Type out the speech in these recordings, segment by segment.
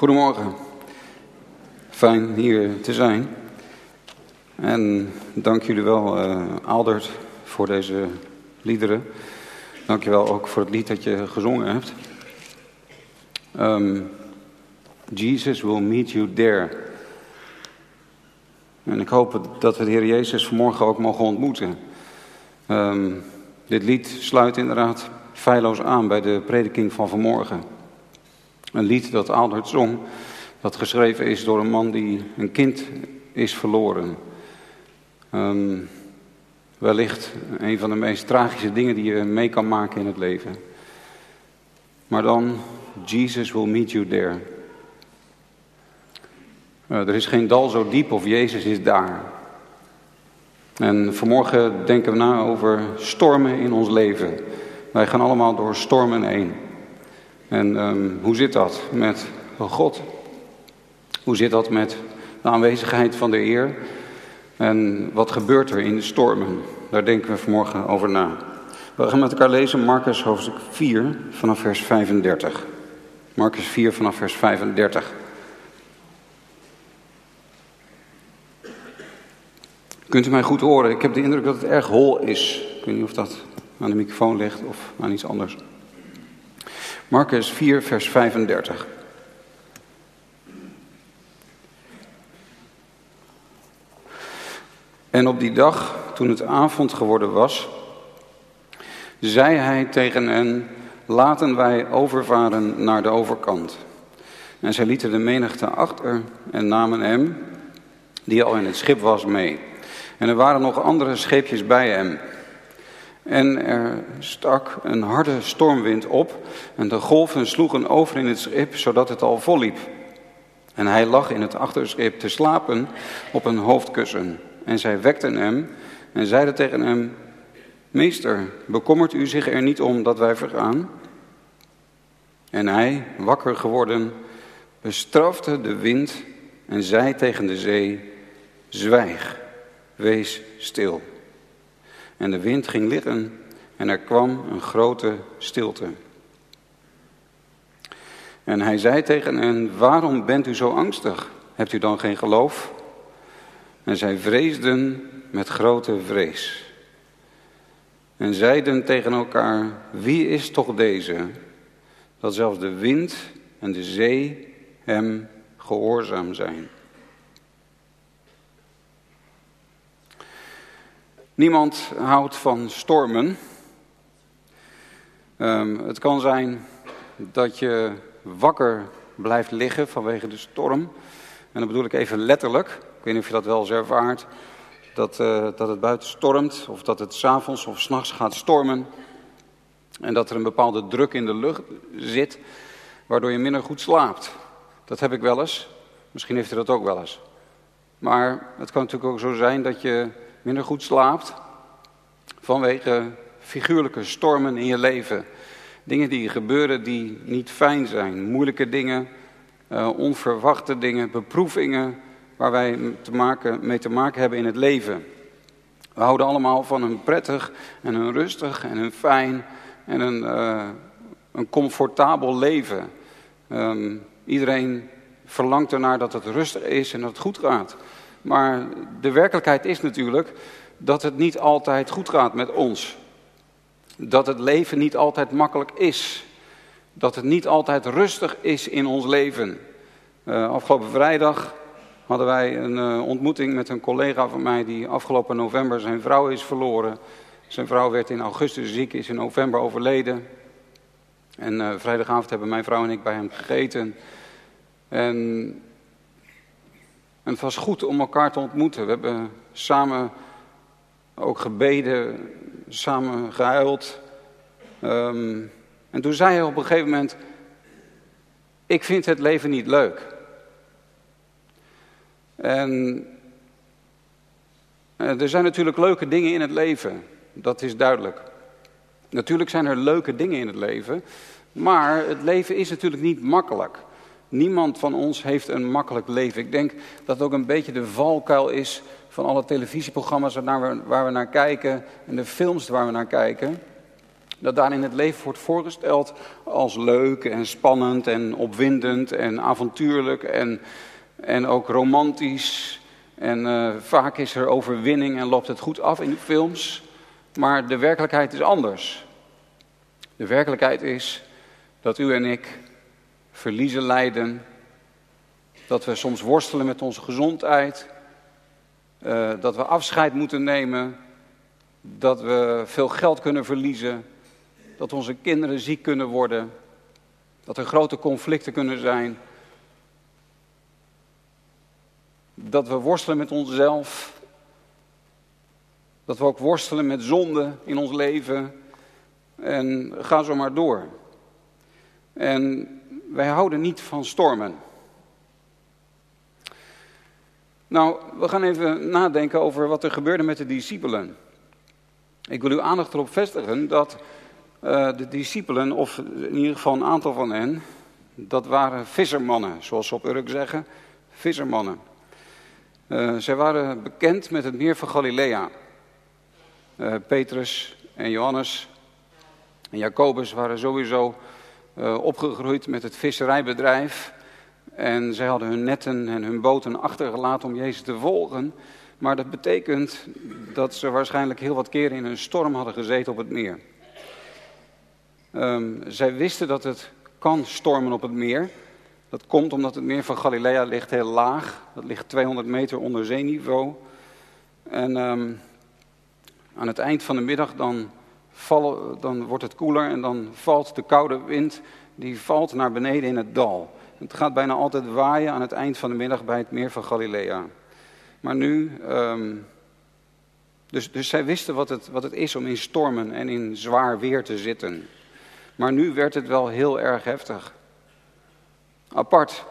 Goedemorgen. Fijn hier te zijn. En dank jullie wel, uh, Aldert, voor deze liederen. Dank je wel ook voor het lied dat je gezongen hebt. Um, Jesus will meet you there. En ik hoop dat we de Heer Jezus vanmorgen ook mogen ontmoeten. Um, dit lied sluit inderdaad feilloos aan bij de prediking van vanmorgen. Een lied dat Albert zong, dat geschreven is door een man die een kind is verloren. Um, wellicht een van de meest tragische dingen die je mee kan maken in het leven. Maar dan, Jesus will meet you there. Uh, er is geen dal zo diep of Jezus is daar. En vanmorgen denken we na over stormen in ons leven. Wij gaan allemaal door stormen heen. En um, hoe zit dat met God? Hoe zit dat met de aanwezigheid van de Heer? En wat gebeurt er in de stormen? Daar denken we vanmorgen over na. We gaan met elkaar lezen Marcus hoofdstuk 4 vanaf vers 35. Marcus 4 vanaf vers 35. Kunt u mij goed horen? Ik heb de indruk dat het erg hol is. Ik weet niet of dat aan de microfoon ligt of aan iets anders. Marcus 4, vers 35. En op die dag, toen het avond geworden was, zei hij tegen hen, laten wij overvaren naar de overkant. En zij lieten de menigte achter en namen hem, die al in het schip was, mee. En er waren nog andere scheepjes bij hem. En er stak een harde stormwind op en de golven sloegen over in het schip, zodat het al volliep. En hij lag in het achterschip te slapen op een hoofdkussen. En zij wekten hem en zeiden tegen hem, Meester, bekommert u zich er niet om dat wij vergaan? En hij, wakker geworden, bestrafte de wind en zei tegen de zee, Zwijg, wees stil. En de wind ging liggen en er kwam een grote stilte. En hij zei tegen hen, waarom bent u zo angstig? Hebt u dan geen geloof? En zij vreesden met grote vrees. En zeiden tegen elkaar, wie is toch deze? Dat zelfs de wind en de zee hem gehoorzaam zijn. Niemand houdt van stormen. Um, het kan zijn dat je wakker blijft liggen vanwege de storm. En dan bedoel ik even letterlijk. Ik weet niet of je dat wel eens ervaart. Dat, uh, dat het buiten stormt of dat het s'avonds of s'nachts gaat stormen. En dat er een bepaalde druk in de lucht zit, waardoor je minder goed slaapt. Dat heb ik wel eens. Misschien heeft u dat ook wel eens. Maar het kan natuurlijk ook zo zijn dat je minder goed slaapt vanwege figuurlijke stormen in je leven. Dingen die gebeuren die niet fijn zijn, moeilijke dingen, uh, onverwachte dingen, beproevingen waar wij te maken, mee te maken hebben in het leven. We houden allemaal van een prettig en een rustig en een fijn en een, uh, een comfortabel leven. Um, iedereen verlangt ernaar dat het rustig is en dat het goed gaat. Maar de werkelijkheid is natuurlijk dat het niet altijd goed gaat met ons. Dat het leven niet altijd makkelijk is. Dat het niet altijd rustig is in ons leven. Uh, afgelopen vrijdag hadden wij een uh, ontmoeting met een collega van mij die afgelopen november zijn vrouw is verloren. Zijn vrouw werd in augustus ziek, is in november overleden. En uh, vrijdagavond hebben mijn vrouw en ik bij hem gegeten. En, en het was goed om elkaar te ontmoeten. We hebben samen ook gebeden, samen gehuild. Um, en toen zei hij op een gegeven moment, ik vind het leven niet leuk. En er zijn natuurlijk leuke dingen in het leven, dat is duidelijk. Natuurlijk zijn er leuke dingen in het leven, maar het leven is natuurlijk niet makkelijk. Niemand van ons heeft een makkelijk leven. Ik denk dat het ook een beetje de valkuil is van alle televisieprogramma's waar we, naar kijken en de films waar we naar kijken. Dat daarin het leven wordt voorgesteld als leuk en spannend en opwindend en avontuurlijk en, en ook romantisch. En uh, vaak is er overwinning en loopt het goed af in de films. Maar de werkelijkheid is anders. De werkelijkheid is dat u en ik verliezen lijden. Dat we soms worstelen met onze gezondheid. Uh, dat we afscheid moeten nemen. Dat we veel geld kunnen verliezen. Dat onze kinderen ziek kunnen worden. Dat er grote conflicten kunnen zijn. Dat we worstelen met onszelf. Dat we ook worstelen met zonde in ons leven. En ga zo maar door. En wij houden niet van stormen. Nou, we gaan even nadenken over wat er gebeurde met de discipelen. Ik wil uw aandacht erop vestigen dat uh, de discipelen, of in ieder geval een aantal van hen, dat waren vissermannen, zoals ze op Urk zeggen, vissermannen. Uh, zij waren bekend met het meer van Galilea. Uh, Petrus en Johannes en Jacobus waren sowieso opgegroeid met het visserijbedrijf. En zij hadden hun netten en hun boten achtergelaten om Jezus te volgen. Maar dat betekent dat ze waarschijnlijk heel wat keren in een storm hadden gezeten op het meer. Um, zij wisten dat het kan stormen op het meer. Dat komt omdat het meer van Galilea ligt heel laag. Dat ligt 200 meter onder zeeniveau. En um, aan het eind van de middag dan, dan wordt het koeler en dan valt de koude wind die valt naar beneden in het dal. Het gaat bijna altijd waaien aan het eind van de middag bij het meer van Galilea. Maar nu, um, dus, dus zij wisten wat het, wat het is om in stormen en in zwaar weer te zitten. Maar nu werd het wel heel erg heftig. Apart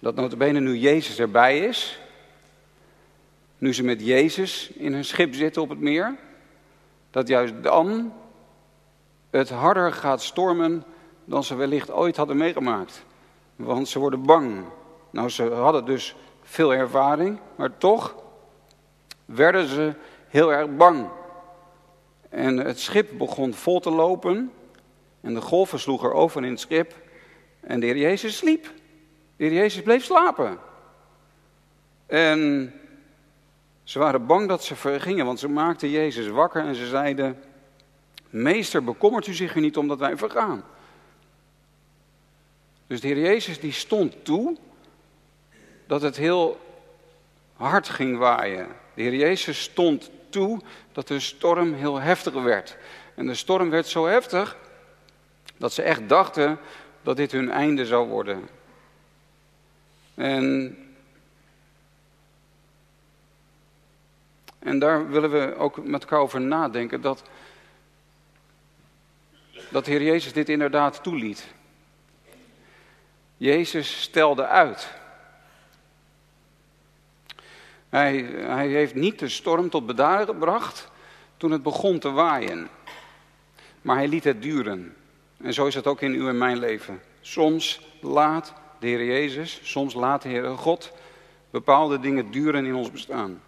dat notabene nu Jezus erbij is, nu ze met Jezus in hun schip zitten op het meer, dat juist dan het harder gaat stormen dan ze wellicht ooit hadden meegemaakt. Want ze worden bang. Nou, ze hadden dus veel ervaring, maar toch werden ze heel erg bang. En het schip begon vol te lopen en de golven sloegen over in het schip en de heer Jezus sliep. De heer Jezus bleef slapen. En ze waren bang dat ze vergingen, want ze maakten Jezus wakker en ze zeiden: Meester, bekommert u zich er niet om dat wij vergaan? Dus de Heer Jezus die stond toe dat het heel hard ging waaien. De Heer Jezus stond toe dat de storm heel heftig werd. En de storm werd zo heftig dat ze echt dachten dat dit hun einde zou worden. En, en daar willen we ook met elkaar over nadenken. Dat, dat de Heer Jezus dit inderdaad toeliet. Jezus stelde uit. Hij, hij heeft niet de storm tot bedaren gebracht toen het begon te waaien. Maar hij liet het duren. En zo is het ook in uw en mijn leven. Soms laat de Heer Jezus, soms laat de Heer God bepaalde dingen duren in ons bestaan.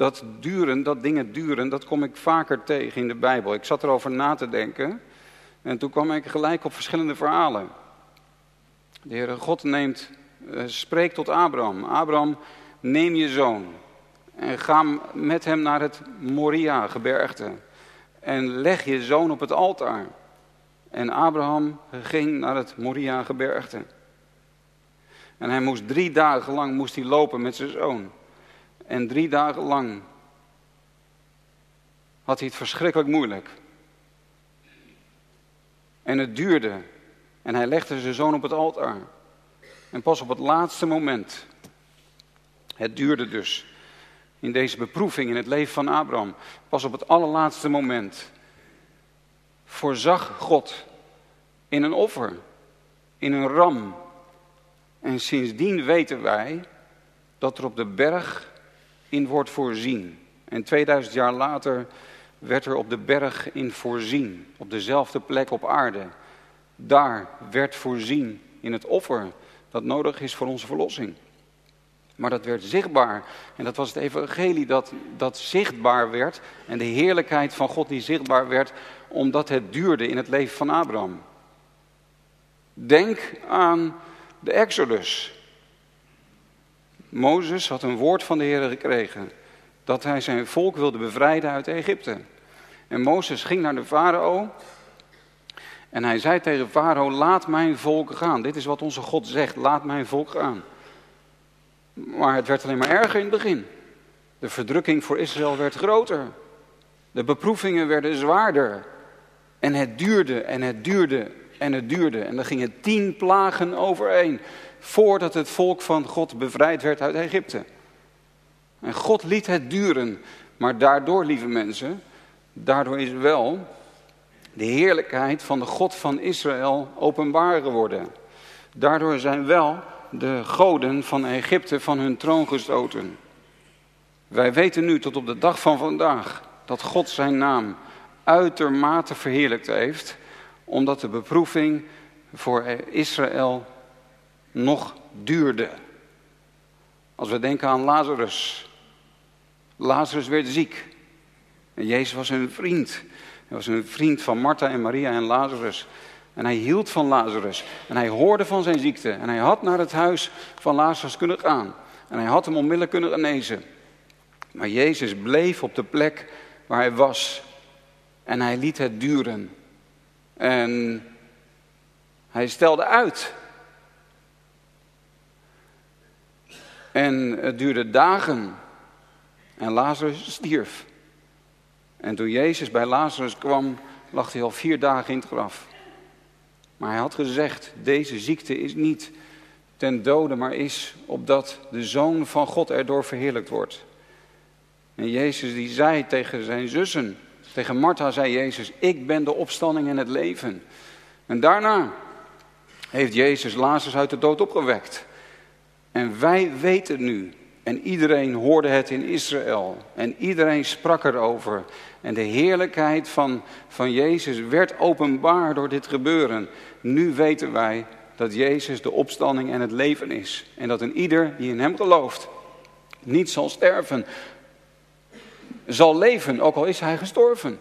Dat duren, dat dingen duren, dat kom ik vaker tegen in de Bijbel. Ik zat erover na te denken en toen kwam ik gelijk op verschillende verhalen. De Heere God neemt, uh, spreekt tot Abraham. Abraham, neem je zoon en ga met hem naar het Moria-gebergte. En leg je zoon op het altaar. En Abraham ging naar het Moria-gebergte. En hij moest drie dagen lang moest hij lopen met zijn zoon. En drie dagen lang had hij het verschrikkelijk moeilijk. En het duurde en hij legde zijn zoon op het altaar. En pas op het laatste moment, het duurde dus in deze beproeving in het leven van Abraham, pas op het allerlaatste moment, voorzag God in een offer, in een ram. En sindsdien weten wij dat er op de berg in wordt voorzien. En 2000 jaar later werd er op de berg in voorzien, op dezelfde plek op aarde. Daar werd voorzien in het offer dat nodig is voor onze verlossing. Maar dat werd zichtbaar. En dat was het evangelie dat, dat zichtbaar werd. En de heerlijkheid van God die zichtbaar werd, omdat het duurde in het leven van Abraham. Denk aan de Exodus. Mozes had een woord van de Heer gekregen. Dat hij zijn volk wilde bevrijden uit Egypte. En Mozes ging naar de farao. En hij zei tegen farao, laat mijn volk gaan. Dit is wat onze God zegt, laat mijn volk gaan. Maar het werd alleen maar erger in het begin. De verdrukking voor Israël werd groter. De beproevingen werden zwaarder. En het duurde en het duurde en het duurde. En dan gingen tien plagen overeen. Voordat het volk van God bevrijd werd uit Egypte. En God liet het duren. Maar daardoor, lieve mensen, daardoor is wel de heerlijkheid van de God van Israël openbaar geworden. Daardoor zijn wel de goden van Egypte van hun troon gestoten. Wij weten nu tot op de dag van vandaag dat God zijn naam uitermate verheerlijkt heeft, omdat de beproeving voor Israël nog duurde. Als we denken aan Lazarus. Lazarus werd ziek. En Jezus was een vriend. Hij was een vriend van Martha en Maria en Lazarus. En hij hield van Lazarus. En hij hoorde van zijn ziekte. En hij had naar het huis van Lazarus kunnen gaan. En hij had hem onmiddellijk kunnen genezen. Maar Jezus bleef op de plek waar hij was. En hij liet het duren. En hij stelde uit. En het duurde dagen. En Lazarus stierf. En toen Jezus bij Lazarus kwam, lag hij al vier dagen in het graf. Maar hij had gezegd, deze ziekte is niet ten dode, maar is opdat de Zoon van God erdoor verheerlijkt wordt. En Jezus die zei tegen zijn zussen, tegen Martha zei Jezus, ik ben de opstanding en het leven. En daarna heeft Jezus Lazarus uit de dood opgewekt. En wij weten nu, en iedereen hoorde het in Israël, en iedereen sprak erover. En de heerlijkheid van, van Jezus werd openbaar door dit gebeuren. Nu weten wij dat Jezus de opstanding en het leven is. En dat een ieder die in hem gelooft niet zal sterven, zal leven, ook al is hij gestorven.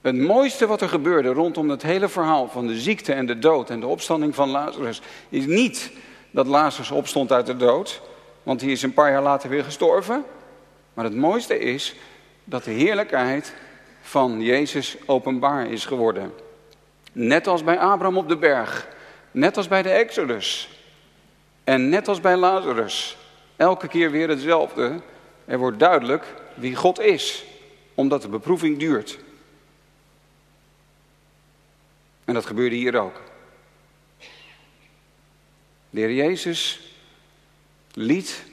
Het mooiste wat er gebeurde rondom het hele verhaal van de ziekte en de dood en de opstanding van Lazarus is niet dat Lazarus opstond uit de dood, want hij is een paar jaar later weer gestorven. Maar het mooiste is dat de heerlijkheid van Jezus openbaar is geworden. Net als bij Abraham op de berg, net als bij de Exodus en net als bij Lazarus. Elke keer weer hetzelfde. Er wordt duidelijk wie God is, omdat de beproeving duurt. En dat gebeurde hier ook. De Heer Jezus liet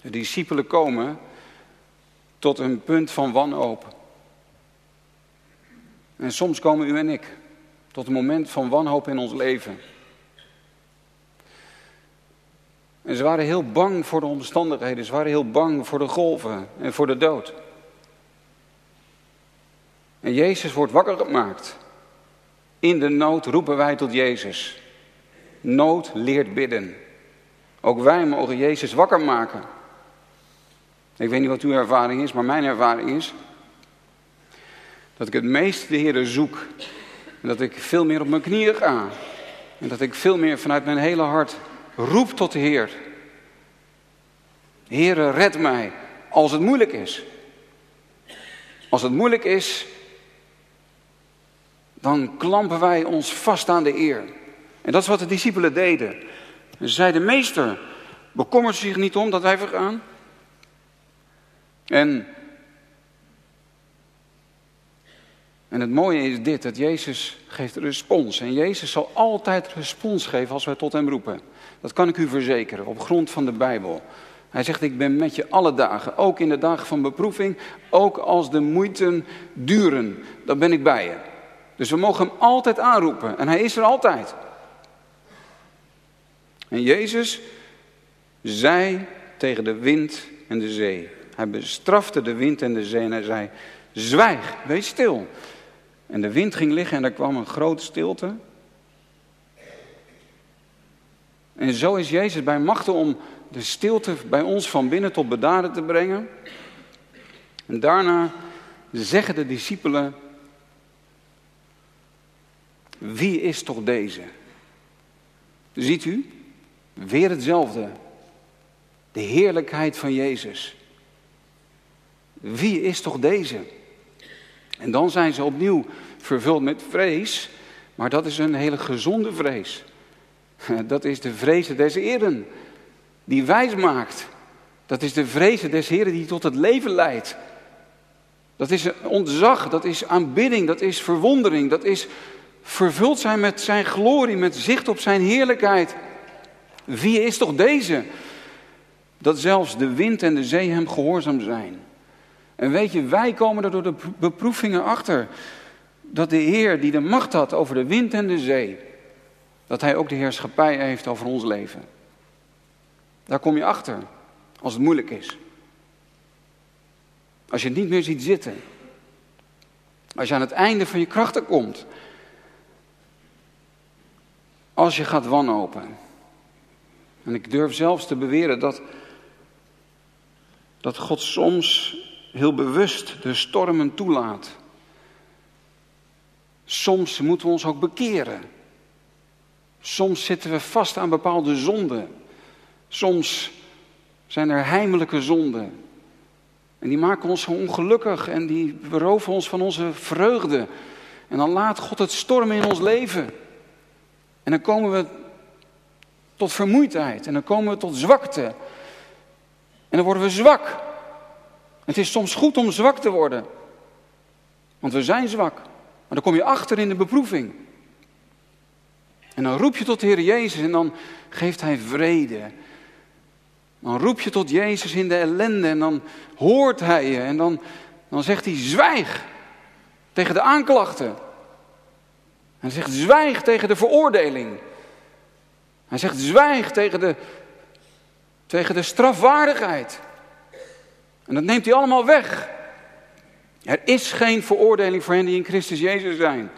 de discipelen komen tot een punt van wanhoop. En soms komen u en ik tot een moment van wanhoop in ons leven. En ze waren heel bang voor de omstandigheden, ze waren heel bang voor de golven en voor de dood. En Jezus wordt wakker gemaakt. In de nood roepen wij tot Jezus. Nood leert bidden. Ook wij mogen Jezus wakker maken. Ik weet niet wat uw ervaring is, maar mijn ervaring is dat ik het meest de Heer zoek. En dat ik veel meer op mijn knieën ga. En dat ik veel meer vanuit mijn hele hart roep tot de Heer. Heere, red mij als het moeilijk is. Als het moeilijk is, dan klampen wij ons vast aan de eer. En dat is wat de discipelen deden. Ze zeiden, meester, bekommert zich niet om dat wij vergaan? En, en het mooie is dit, dat Jezus geeft respons. En Jezus zal altijd respons geven als wij tot hem roepen. Dat kan ik u verzekeren, op grond van de Bijbel. Hij zegt, ik ben met je alle dagen, ook in de dagen van beproeving, ook als de moeiten duren, dan ben ik bij je. Dus we mogen hem altijd aanroepen en hij is er altijd. En Jezus zei tegen de wind en de zee, hij bestrafte de wind en de zee en hij zei, zwijg, wees stil. En de wind ging liggen en er kwam een grote stilte. En zo is Jezus bij machten om de stilte bij ons van binnen tot bedaren te brengen. En daarna zeggen de discipelen, wie is toch deze? Ziet u, weer hetzelfde. De heerlijkheid van Jezus. Wie is toch deze? En dan zijn ze opnieuw vervuld met vrees, maar dat is een hele gezonde vrees. Dat is de vrees des Heren, die wijs maakt. Dat is de vrees des Heren die tot het leven leidt. Dat is ontzag, dat is aanbidding, dat is verwondering, dat is vervuld zijn met zijn glorie, met zicht op zijn heerlijkheid. Wie is toch deze? Dat zelfs de wind en de zee hem gehoorzaam zijn. En weet je, wij komen er door de beproevingen achter. Dat de Heer die de macht had over de wind en de zee, dat Hij ook de heerschappij heeft over ons leven. Daar kom je achter als het moeilijk is. Als je het niet meer ziet zitten. Als je aan het einde van je krachten komt. Als je gaat wanhopen. En ik durf zelfs te beweren dat, dat God soms heel bewust de stormen toelaat. Soms moeten we ons ook bekeren. Soms zitten we vast aan bepaalde zonden. Soms zijn er heimelijke zonden. En die maken ons ongelukkig en die beroven ons van onze vreugde. En dan laat God het stormen in ons leven. En dan komen we tot vermoeidheid en dan komen we tot zwakte. En dan worden we zwak. Het is soms goed om zwak te worden. Want we zijn zwak. Maar dan kom je achter in de beproeving. En dan roep je tot de Heer Jezus en dan geeft Hij vrede. Dan roep je tot Jezus in de ellende en dan hoort Hij je. En dan, dan zegt Hij zwijg tegen de aanklachten. Hij zegt zwijg tegen de veroordeling. Hij zegt zwijg tegen de, tegen de strafwaardigheid. En dat neemt hij allemaal weg. Er is geen veroordeling voor hen die in Christus Jezus zijn.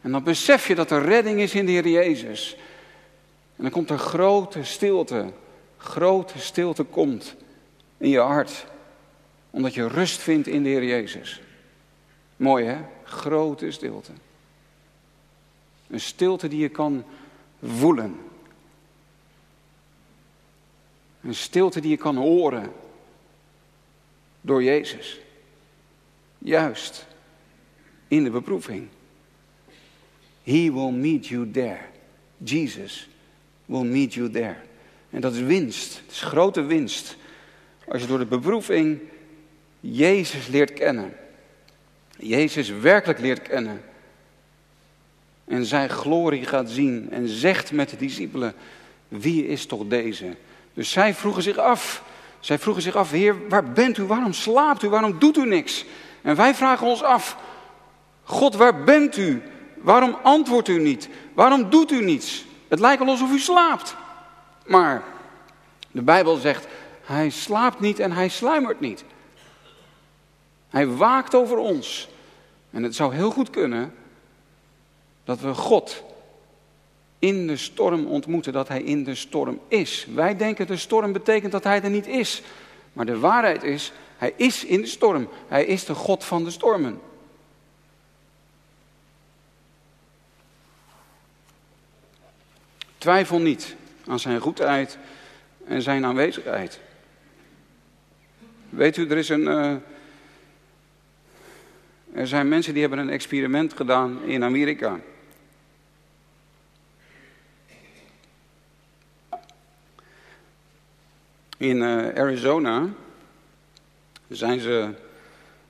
En dan besef je dat er redding is in de Heer Jezus. En dan komt er grote stilte. Grote stilte komt in je hart. Omdat je rust vindt in de Heer Jezus. Mooi hè? Grote stilte. Een stilte die je kan voelen. Een stilte die je kan horen door Jezus. Juist in de beproeving. He will meet you there. Jesus will meet you there. En dat is winst. Het is grote winst. Als je door de beproeving Jezus leert kennen. Jezus werkelijk leert kennen. En zijn glorie gaat zien. En zegt met de discipelen: Wie is toch deze? Dus zij vroegen zich af. Zij vroegen zich af, Heer, waar bent u? Waarom slaapt u? Waarom doet u niks? En wij vragen ons af, God, waar bent u? Waarom antwoordt u niet? Waarom doet u niets? Het lijkt alsof u slaapt. Maar de Bijbel zegt, hij slaapt niet en hij sluimert niet. Hij waakt over ons. En het zou heel goed kunnen dat we God in de storm ontmoeten dat hij in de storm is. Wij denken de storm betekent dat hij er niet is. Maar de waarheid is, hij is in de storm. Hij is de God van de stormen. Twijfel niet aan zijn goedheid en zijn aanwezigheid. Weet u, er is een. Uh, er zijn mensen die hebben een experiment gedaan in Amerika. In uh, Arizona zijn ze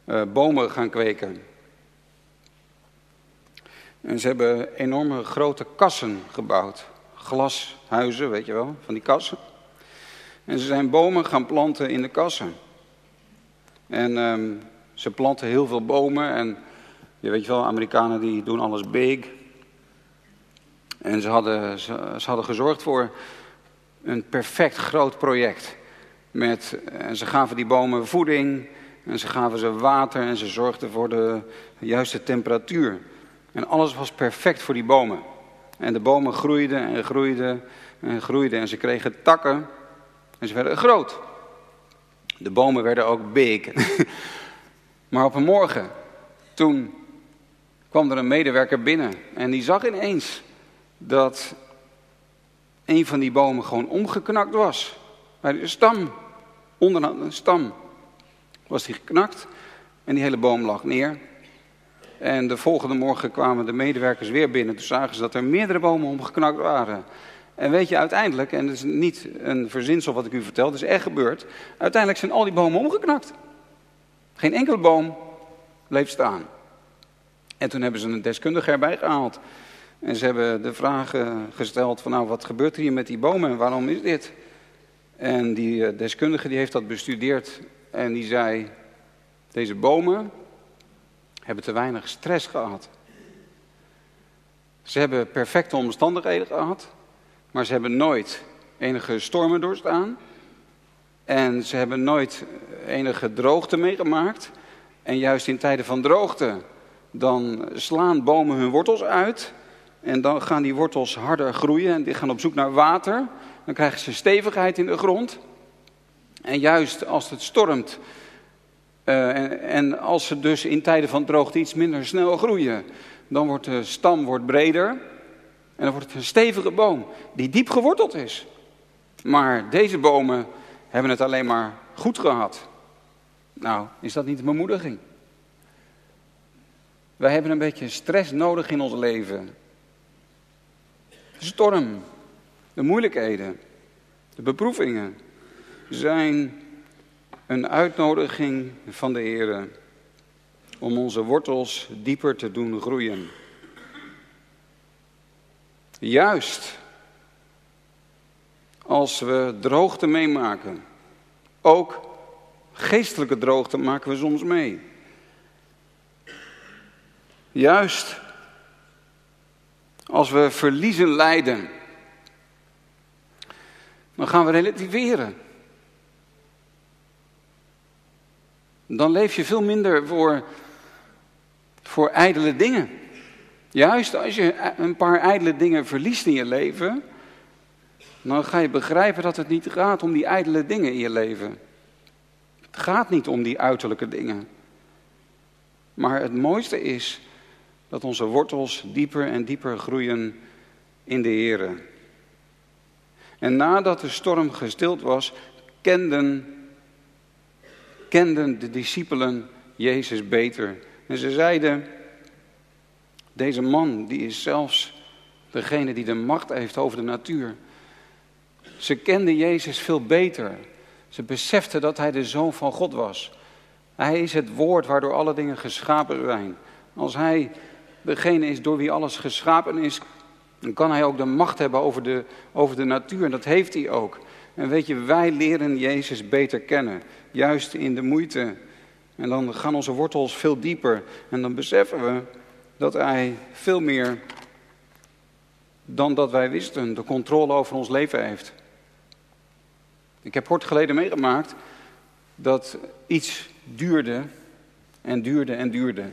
uh, bomen gaan kweken. En ze hebben enorme grote kassen gebouwd. Glashuizen, weet je wel, van die kassen. En ze zijn bomen gaan planten in de kassen. En um, ze planten heel veel bomen. En je weet wel, Amerikanen die doen alles big. En ze hadden, ze hadden gezorgd voor een perfect groot project. Met, en ze gaven die bomen voeding en ze gaven ze water en ze zorgden voor de juiste temperatuur. En alles was perfect voor die bomen. En de bomen groeiden en groeiden en groeiden. En ze kregen takken en ze werden groot. De bomen werden ook big. maar op een morgen, toen kwam er een medewerker binnen. En die zag ineens dat een van die bomen gewoon omgeknakt was. Bij de stam, onderaan de stam, was die geknakt. En die hele boom lag neer. En de volgende morgen kwamen de medewerkers weer binnen. Toen zagen ze dat er meerdere bomen omgeknakt waren. En weet je, uiteindelijk, en het is niet een verzinsel wat ik u vertel, het is echt gebeurd. Uiteindelijk zijn al die bomen omgeknakt. Geen enkele boom bleef staan. En toen hebben ze een deskundige erbij gehaald. En ze hebben de vraag gesteld van nou, wat gebeurt er hier met die bomen en waarom is dit? En die eh, deskundige die heeft dat bestudeerd en die zei, deze bomen hebben te weinig stress gehad. Ze hebben perfecte omstandigheden gehad, maar ze hebben nooit enige stormen doorstaan. En ze hebben nooit enige droogte meegemaakt. En juist in tijden van droogte, dan slaan bomen hun wortels uit. En dan gaan die wortels harder groeien en die gaan op zoek naar water. Dan krijgen ze stevigheid in de grond. En juist als het stormt uh, en, als ze dus in tijden van droogte iets minder snel groeien, dan wordt de stam wordt breder en dan wordt het een stevige boom die diep geworteld is. Maar deze bomen hebben het alleen maar goed gehad. Nou, is dat niet een bemoediging? Wij hebben een beetje stress nodig in ons leven. Storm, de moeilijkheden, de beproevingen zijn een uitnodiging van de Heer om onze wortels dieper te doen groeien. Juist als we droogte meemaken, ook geestelijke droogte maken we soms mee. Juist als we verliezen lijden, dan gaan we relativeren. Dan leef je veel minder voor, voor ijdele dingen. Juist als je een paar ijdele dingen verliest in je leven, dan ga je begrijpen dat het niet gaat om die ijdele dingen in je leven. Het gaat niet om die uiterlijke dingen. Maar het mooiste is dat onze wortels dieper en dieper groeien in de Here. En nadat de storm gestild was, kenden, kenden de discipelen Jezus beter. En ze zeiden, deze man die is zelfs degene die de macht heeft over de natuur. Ze kenden Jezus veel beter. Ze beseften dat hij de zoon van God was. Hij is het woord waardoor alle dingen geschapen zijn. Als hij degene is door wie alles geschapen is, dan kan hij ook de macht hebben over de, over de natuur. En dat heeft hij ook. En weet je, wij leren Jezus beter kennen. Juist in de moeite. En dan gaan onze wortels veel dieper. En dan beseffen we dat hij veel meer dan dat wij wisten, de controle over ons leven heeft. Ik heb kort geleden meegemaakt dat iets duurde en duurde en duurde.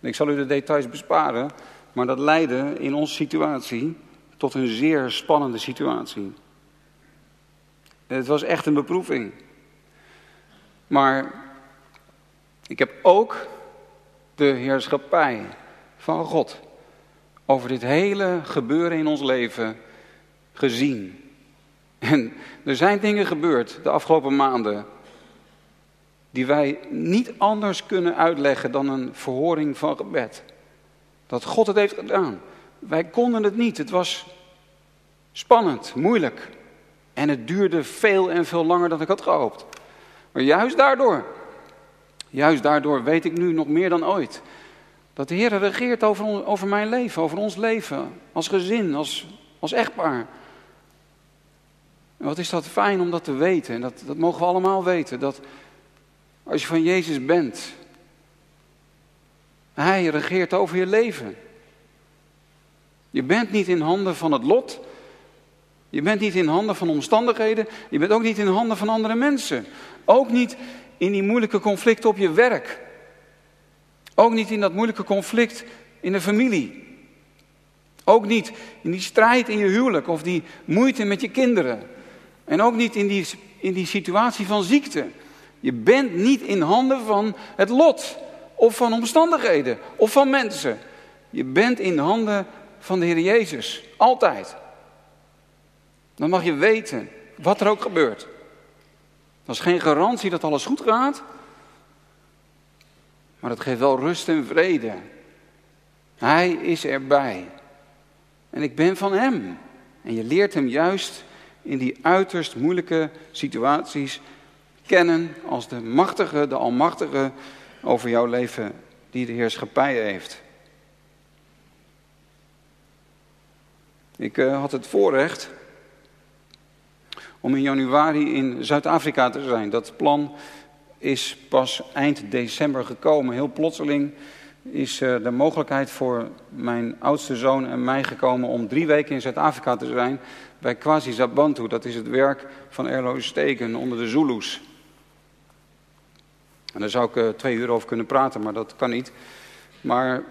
Ik zal u de details besparen, maar dat leidde in onze situatie tot een zeer spannende situatie. Het was echt een beproeving. Maar ik heb ook de heerschappij van God over dit hele gebeuren in ons leven gezien. En er zijn dingen gebeurd de afgelopen maanden die wij niet anders kunnen uitleggen dan een verhoring van gebed. Dat God het heeft gedaan. Wij konden het niet. Het was spannend, moeilijk. En het duurde veel en veel langer dan ik had gehoopt. Maar juist daardoor, juist daardoor weet ik nu nog meer dan ooit. Dat de Heer regeert over, over mijn leven, over ons leven. Als gezin, als, als echtpaar. En wat is dat fijn om dat te weten. En dat, dat mogen we allemaal weten. Dat als je van Jezus bent. Hij regeert over je leven. Je bent niet in handen van het lot. Je bent niet in handen van omstandigheden. Je bent ook niet in handen van andere mensen. Ook niet in die moeilijke conflicten op je werk. Ook niet in dat moeilijke conflict in de familie. Ook niet in die strijd in je huwelijk of die moeite met je kinderen. En ook niet in die, in die situatie van ziekte. Je bent niet in handen van het lot of van omstandigheden of van mensen. Je bent in handen van de Heer Jezus. Altijd. Dan mag je weten wat er ook gebeurt. Dat is geen garantie dat alles goed gaat. Maar het geeft wel rust en vrede. Hij is erbij. En ik ben van Hem. En je leert Hem juist in die uiterst moeilijke situaties kennen als de machtige, de almachtige over jouw leven die de heerschappij heeft. Ik uh, had het voorrecht om in januari in Zuid-Afrika te zijn. Dat plan is pas eind december gekomen. Heel plotseling is uh, de mogelijkheid voor mijn oudste zoon en mij gekomen om drie weken in Zuid-Afrika te zijn bij Kwasi Zabantu. Dat is het werk van Erlo Steken onder de Zulus. En daar zou ik uh, twee uur over kunnen praten, maar dat kan niet. Maar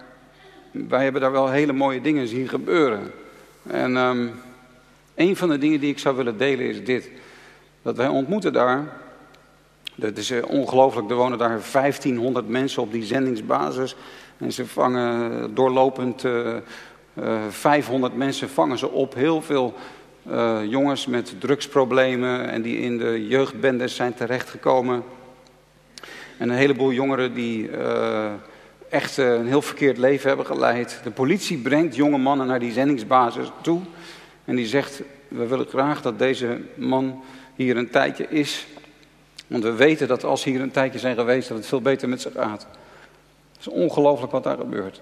wij hebben daar wel hele mooie dingen zien gebeuren. En um, een van de dingen die ik zou willen delen is dit. Dat wij ontmoeten daar, het is uh, ongelooflijk, er wonen daar 1500 mensen op die zendingsbasis. En ze vangen doorlopend uh, uh, 500 mensen vangen ze op. Heel veel jongens met drugsproblemen en die in de jeugdbendes zijn terechtgekomen. En een heleboel jongeren die uh, echt uh, een heel verkeerd leven hebben geleid. De politie brengt jonge mannen naar die zendingsbasis toe. En die zegt, we willen graag dat deze man hier een tijdje is. Want we weten dat als ze hier een tijdje zijn geweest, dat het veel beter met ze gaat. Het is ongelooflijk wat daar gebeurt.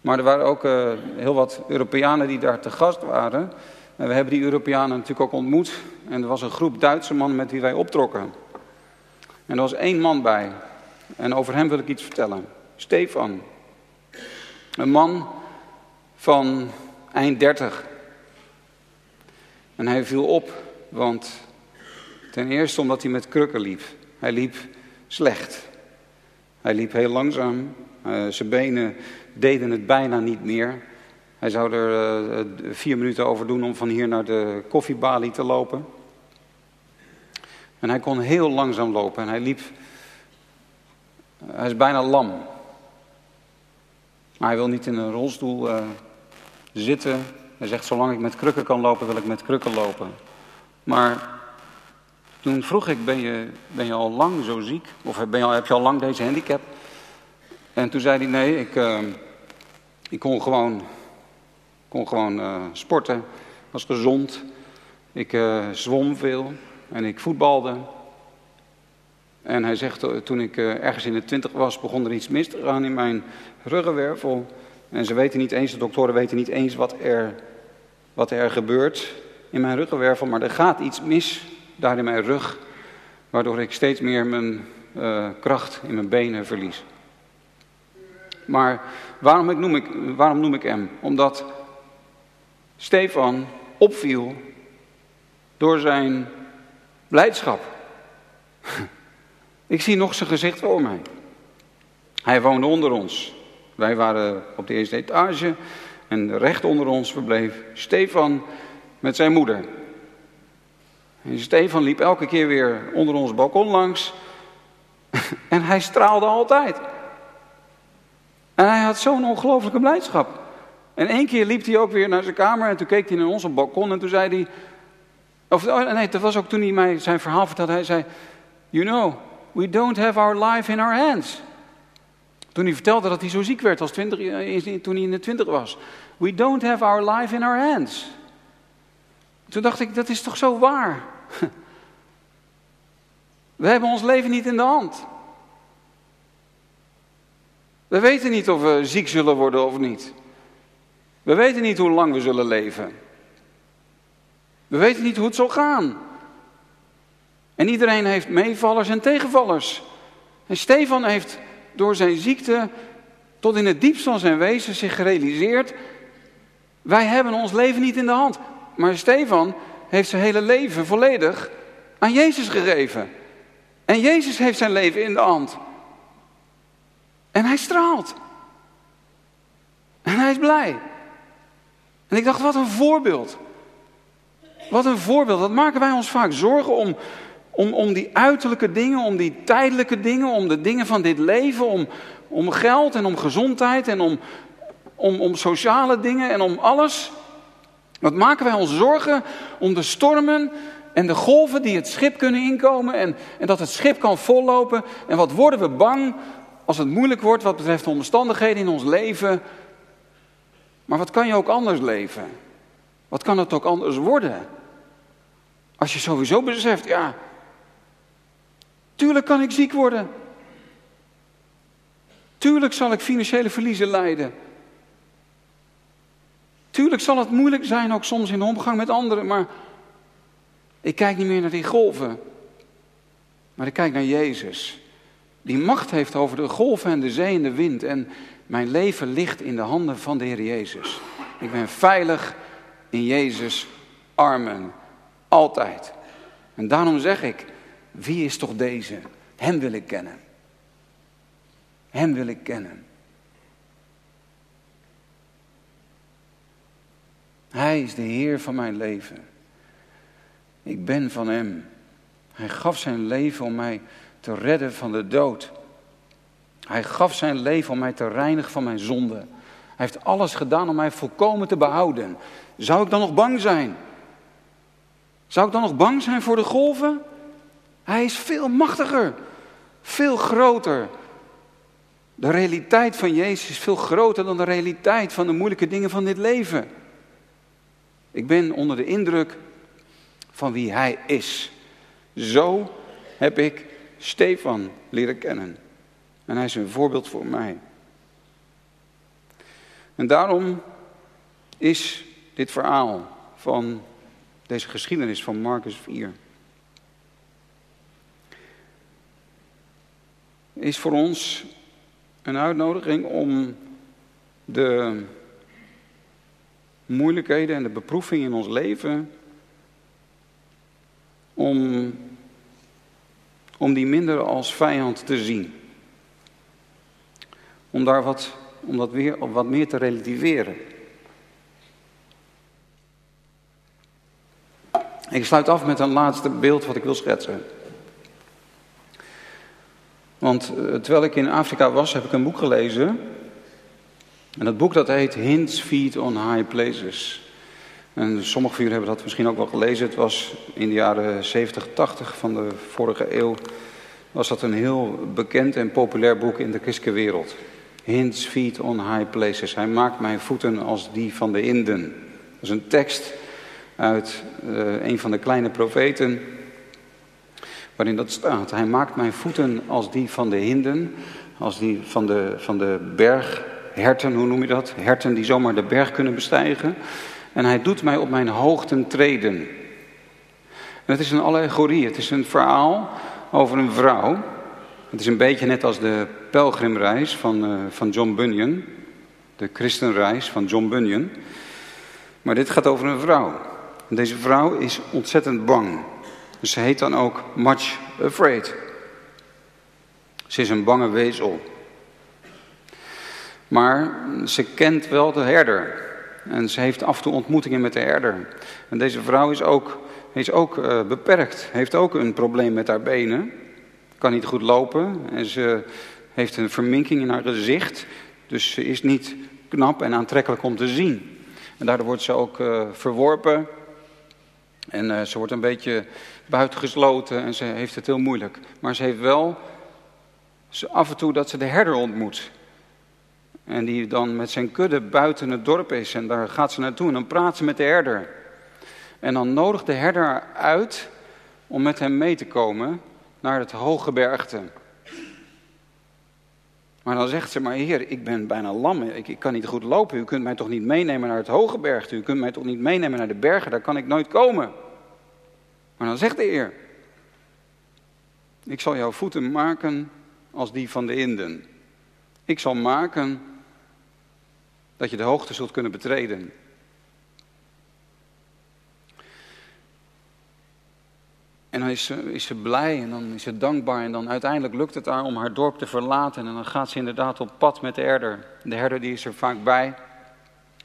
Maar er waren ook uh, heel wat Europeanen die daar te gast waren. En we hebben die Europeanen natuurlijk ook ontmoet. En er was een groep Duitse mannen met wie wij optrokken. En er was één man bij. En over hem wil ik iets vertellen. Stefan. Een man van eind dertig. En hij viel op, want ten eerste omdat hij met krukken liep. Hij liep slecht. Hij liep heel langzaam. Uh, zijn benen deden het bijna niet meer. Hij zou er uh, vier minuten over doen om van hier naar de koffiebalie te lopen. En hij kon heel langzaam lopen en hij liep. Hij is bijna lam. Maar hij wil niet in een rolstoel uh, zitten. Hij zegt: Zolang ik met krukken kan lopen, wil ik met krukken lopen. Maar toen vroeg ik: Ben je, ben je al lang zo ziek? Of ben je heb je al lang deze handicap? En toen zei hij: Nee, ik, uh, ik kon gewoon, kon gewoon uh, sporten. was gezond. Ik zwom veel. En ik voetbalde. En hij zegt, eh, toen ik uh, ergens in de twintig was, begon er iets mis te gaan in mijn ruggenwervel. En ze weten niet eens, de doktoren weten niet eens wat er, wat er gebeurt in mijn ruggenwervel. Maar er gaat iets mis daar in mijn rug, waardoor ik steeds meer mijn uh, kracht in mijn benen verlies. Maar waarom, ik noem ik, waarom noem ik hem? Omdat Stefan opviel door zijn Blijdschap. Ik zie nog zijn gezicht voor mij. Hij woonde onder ons. Wij waren op de eerste etage. En recht onder ons verbleef Stefan met zijn moeder. En Stefan liep elke keer weer onder ons balkon langs. En hij straalde altijd. En hij had zo'n ongelooflijke blijdschap. En één keer liep hij ook weer naar zijn kamer en toen keek hij naar ons balkon en toen zei hij... Of oh, nee, dat was ook toen hij mij zijn verhaal vertelde. Hij zei, you know, we don't have our life in our hands. Toen hij vertelde dat hij zo ziek werd als 20, eh, toen hij in de twintig was. We don't have our life in our hands. Toen dacht ik, dat is toch zo waar? We hebben ons leven niet in de hand. We weten niet of we ziek zullen worden of niet. We weten niet hoe lang we zullen leven. We weten niet hoe het zal gaan. En iedereen heeft meevallers en tegenvallers. En Stefan heeft door zijn ziekte tot in het diepst van zijn wezen zich gerealiseerd. Wij hebben ons leven niet in de hand. Maar Stefan heeft zijn hele leven volledig aan Jezus gegeven. En Jezus heeft zijn leven in de hand. En hij straalt. En hij is blij. En ik dacht, wat een voorbeeld. Wat een voorbeeld. Wat maken wij ons vaak zorgen om, om, om die uiterlijke dingen, om die tijdelijke dingen, om de dingen van dit leven, om, om geld en om gezondheid en om, om, om sociale dingen en om alles. Wat maken wij ons zorgen om de stormen en de golven die het schip kunnen inkomen en, en dat het schip kan vollopen. En wat worden we bang als het moeilijk wordt wat betreft de omstandigheden in ons leven. Maar wat kan je ook anders leven? Wat kan het ook anders worden? Als je sowieso beseft, ja, tuurlijk kan ik ziek worden. Tuurlijk zal ik financiële verliezen lijden. Tuurlijk zal het moeilijk zijn, ook soms in de omgang met anderen, maar ik kijk niet meer naar die golven, maar ik kijk naar Jezus. Die macht heeft over de golven en de zee en de wind. En mijn leven ligt in de handen van de Heer Jezus. Ik ben veilig in Jezus' armen. Altijd. En daarom zeg ik, wie is toch deze? Hem wil ik kennen. Hem wil ik kennen. Hij is de Heer van mijn leven. Ik ben van Hem. Hij gaf zijn leven om mij te redden van de dood. Hij gaf zijn leven om mij te reinigen van mijn zonde. Hij heeft alles gedaan om mij volkomen te behouden. Zou ik dan nog bang zijn? Zou ik dan nog bang zijn voor de golven? Hij is veel machtiger, veel groter. De realiteit van Jezus is veel groter dan de realiteit van de moeilijke dingen van dit leven. Ik ben onder de indruk van wie Hij is. Zo heb ik Stefan leren kennen. En hij is een voorbeeld voor mij. En daarom is dit verhaal van deze geschiedenis van Marcus 4. Is voor ons een uitnodiging om de moeilijkheden en de beproevingen in ons leven, om, om die minder als vijand te zien. Om daar wat, om dat weer, wat meer te relativeren. Ik sluit af met een laatste beeld wat ik wil schetsen. Want eh, terwijl ik in Afrika was, heb ik een boek gelezen. En dat boek dat heet Hints Feed on High Places. En sommigen van jullie hebben dat misschien ook wel gelezen. Het was in de jaren 70, 80 van de vorige eeuw. Was dat een heel bekend en populair boek in de christelijke wereld. Hints Feet on High Places. Hij maakt mijn voeten als die van de Inden. Dat is een tekst uit uh, een van de kleine profeten, waarin dat staat. Hij maakt mijn voeten als die van de hinden, als die van de, van de bergherten, hoe noem je dat? Herten die zomaar de berg kunnen bestijgen. En hij doet mij op mijn hoogten treden. En het is een allegorie, het is een verhaal over een vrouw. Het is een beetje net als de pelgrimreis van, uh, van John Bunyan, de christenreis van John Bunyan. Maar dit gaat over een vrouw. Deze vrouw is ontzettend bang. Dus ze heet dan ook much afraid. Ze is een bange wezel. Maar ze kent wel de herder. En ze heeft af en toe ontmoetingen met de herder. En deze vrouw is ook, is ook uh, beperkt. Heeft ook een probleem met haar benen. Kan niet goed lopen. En ze heeft een verminking in haar gezicht. Dus ze is niet knap en aantrekkelijk om te zien. En daardoor wordt ze ook uh, verworpen. En uh, ze wordt een beetje buitengesloten en ze heeft het heel moeilijk. Maar ze heeft wel af en toe dat ze de herder ontmoet. En die dan met zijn kudde buiten het dorp is. En daar gaat ze naartoe en dan praat ze met de herder. En dan nodigt de herder uit om met hem mee te komen naar het hoge bergte. Maar dan zegt ze, maar heer, ik ben bijna lam, ik, kan niet goed lopen. U kunt mij toch niet meenemen naar het hoge bergte. U kunt mij toch niet meenemen naar de bergen, daar kan ik nooit komen. Maar dan zegt de heer, ik zal jouw voeten maken als die van de Inden. Ik zal maken dat je de hoogte zult kunnen betreden. En dan is ze, is ze blij en dan is ze dankbaar. En dan uiteindelijk lukt het haar om haar dorp te verlaten. En dan gaat ze inderdaad op pad met de herder. De herder die is er vaak bij.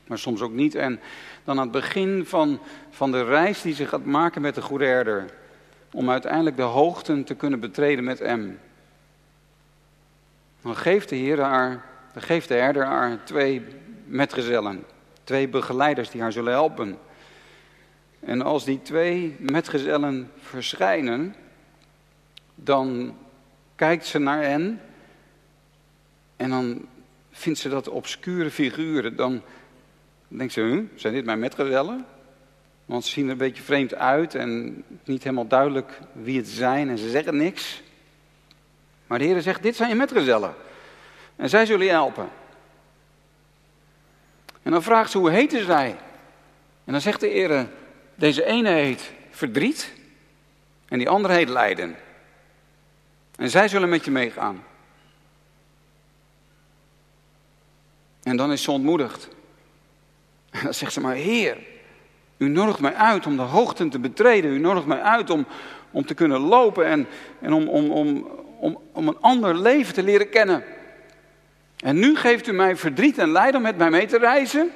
maar soms ook niet. En dan aan het begin van, van de reis die ze gaat maken met de goede herder, om uiteindelijk de hoogten te kunnen betreden met hem. Dan geeft de Heer haar, dan geeft de herder haar twee metgezellen, twee begeleiders die haar zullen helpen. En als die twee metgezellen verschijnen, dan kijkt ze naar hen en dan vindt ze dat obscure figuren. Dan denkt ze, huh, zijn dit mijn metgezellen? Want ze zien er een beetje vreemd uit en niet helemaal duidelijk wie het zijn en ze zeggen niks. Maar de Heer zegt, dit zijn je metgezellen. En zij zullen je helpen. En dan vraagt ze, hoe heten zij? En dan zegt de Heer, deze ene heet verdriet en die andere heet lijden. En zij zullen met je meegaan. En dan is ze ontmoedigd. En dan zegt ze maar, Heer, u nodigt mij uit om de hoogten te betreden. U nodigt mij uit om, om te kunnen lopen en, en om, om, om, om, om een ander leven te leren kennen. En nu geeft u mij verdriet en lijden om met mij mee te reizen.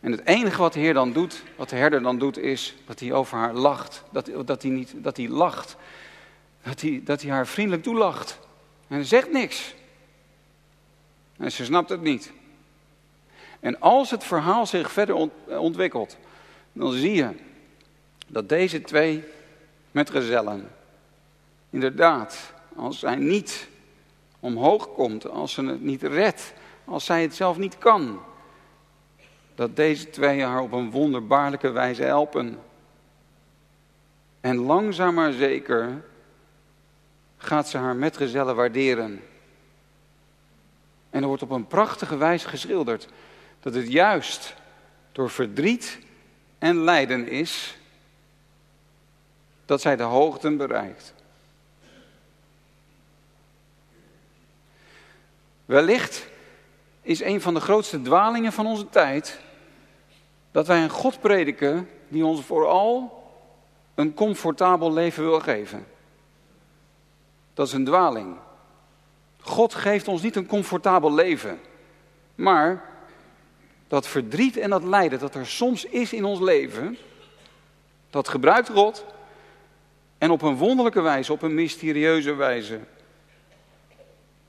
En het enige wat de Heer dan doet, wat de herder dan doet, is dat hij over haar lacht. Dat, dat, hij, niet, dat hij lacht. Dat hij, dat hij haar vriendelijk toelacht. En zegt niks. En ze snapt het niet. En als het verhaal zich verder ontwikkelt, dan zie je dat deze twee metgezellen, inderdaad, als zij niet omhoog komt, als ze het niet redt, als zij het zelf niet kan, dat deze twee haar op een wonderbaarlijke wijze helpen. En langzaam maar zeker gaat ze haar metgezellen waarderen. En er wordt op een prachtige wijze geschilderd dat het juist door verdriet en lijden is dat zij de hoogten bereikt. Wellicht is een van de grootste dwalingen van onze tijd dat wij een God prediken die ons vooral een comfortabel leven wil geven. Dat is een dwaling. God geeft ons niet een comfortabel leven, maar dat verdriet en dat lijden dat er soms is in ons leven, dat gebruikt God en op een wonderlijke wijze, op een mysterieuze wijze.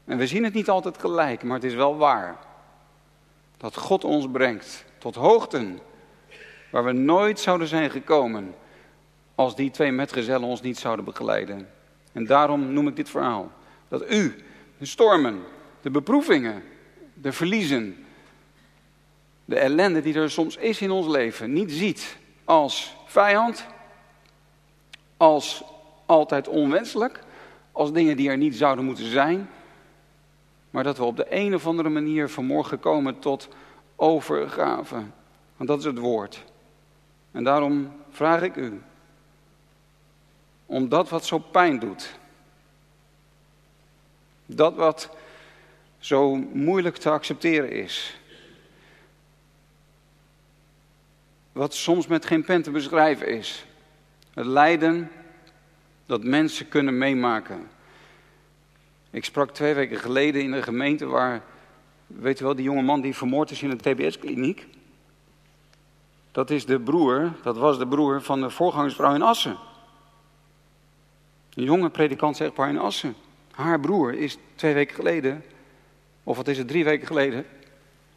En we zien het niet altijd gelijk, maar het is wel waar. Dat God ons brengt tot hoogten waar we nooit zouden zijn gekomen als die twee metgezellen ons niet zouden begeleiden. En daarom noem ik dit verhaal. Dat u de stormen, de beproevingen, de verliezen, de ellende die er soms is in ons leven niet ziet als vijand, als altijd onwenselijk, als dingen die er niet zouden moeten zijn, maar dat we op de een of andere manier vanmorgen komen tot overgave. Want dat is het woord. En daarom vraag ik u om dat wat zo pijn doet, dat wat zo moeilijk te accepteren is, wat soms met geen pen te beschrijven is. Het lijden dat mensen kunnen meemaken. Ik sprak twee weken geleden in een gemeente waar, weet u wel, die jonge man die vermoord is in een TBS-kliniek. Dat is de broer, dat was de broer van de voorgangersvrouw in Assen. Een jonge predikant zegt maar in Assen. Haar broer is twee weken geleden, of wat is het, drie weken geleden,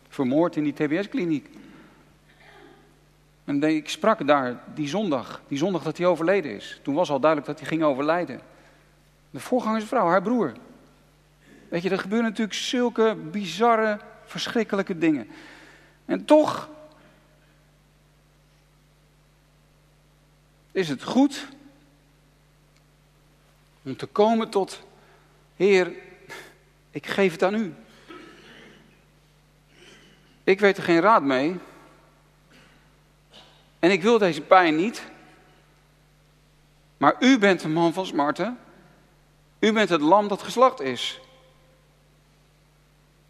vermoord in die TBS-kliniek. En ik sprak daar die zondag, die zondag dat hij overleden is. Toen was al duidelijk dat hij ging overlijden. De voorgangersvrouw, haar broer. Weet je, er gebeuren natuurlijk zulke bizarre, verschrikkelijke dingen. En toch is het goed om te komen tot, Heer, ik geef het aan u. Ik weet er geen raad mee. En ik wil deze pijn niet. Maar u bent de man van smarten. U bent het lam dat geslacht is.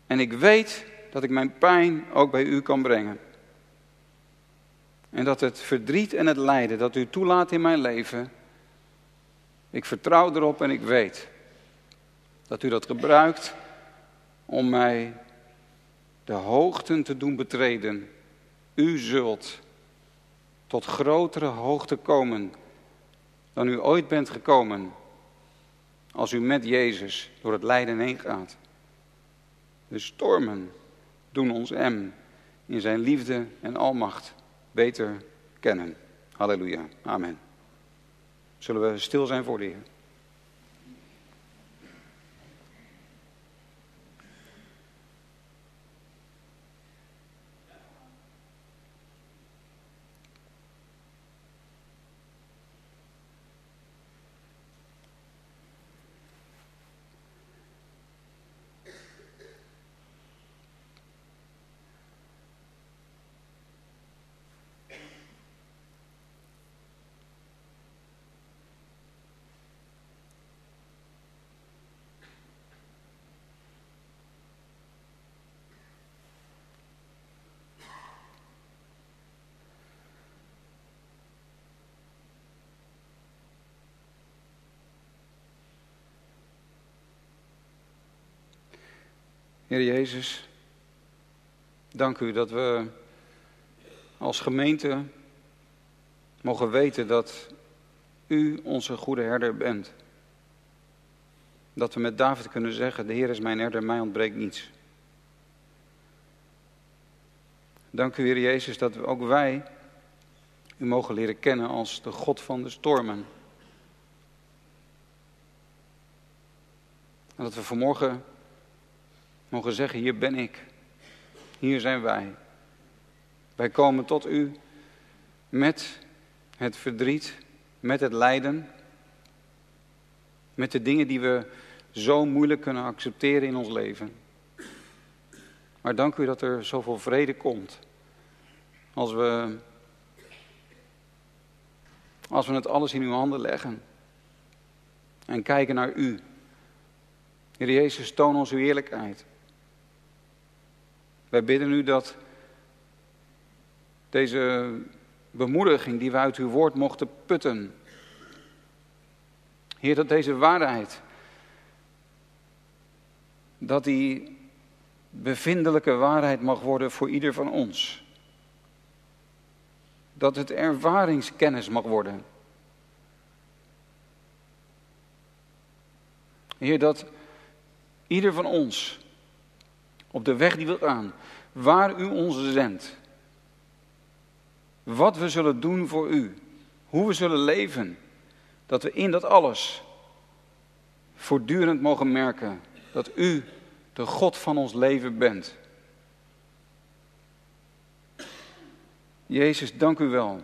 En ik weet dat ik mijn pijn ook bij u kan brengen. En dat het verdriet en het lijden dat u toelaat in mijn leven, ik vertrouw erop en ik weet dat u dat gebruikt om mij de hoogten te doen betreden U zult tot grotere hoogte komen dan u ooit bent gekomen als u met Jezus door het lijden heen gaat. De stormen doen ons hem in zijn liefde en almacht beter kennen. Halleluja. Amen. Zullen we stil zijn voor de Heer? Heer Jezus, dank u dat we als gemeente mogen weten dat u onze goede herder bent. Dat we met David kunnen zeggen, de Heer is mijn herder, mij ontbreekt niets. Dank u Heer Jezus dat we ook wij u mogen leren kennen als de God van de stormen. En dat we vanmorgen mogen zeggen, hier ben ik. Hier zijn wij. Wij komen tot u met het verdriet, met het lijden, met de dingen die we zo moeilijk kunnen accepteren in ons leven. Maar dank u dat er zoveel vrede komt als we, als we het alles in uw handen leggen en kijken naar u. Heer Jezus, toon ons uw eerlijkheid. Wij bidden u dat deze bemoediging die we uit uw woord mochten putten. Heer, dat deze waarheid, dat die bevindelijke waarheid mag worden voor ieder van ons. Dat het ervaringskennis mag worden. Heer, dat ieder van ons op de weg die we gaan, waar u ons zendt. Wat we zullen doen voor u, hoe we zullen leven, dat we in dat alles voortdurend mogen merken dat u de God van ons leven bent. Jezus, dank u wel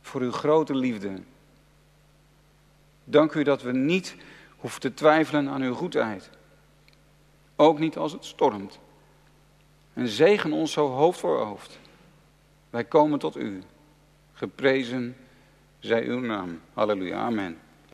voor uw grote liefde. Dank u dat we niet hoeven te twijfelen aan uw goedheid. Ook niet als het stormt. En zegen ons zo hoofd voor hoofd. Wij komen tot u. Geprezen zij uw naam. Halleluja. Amen.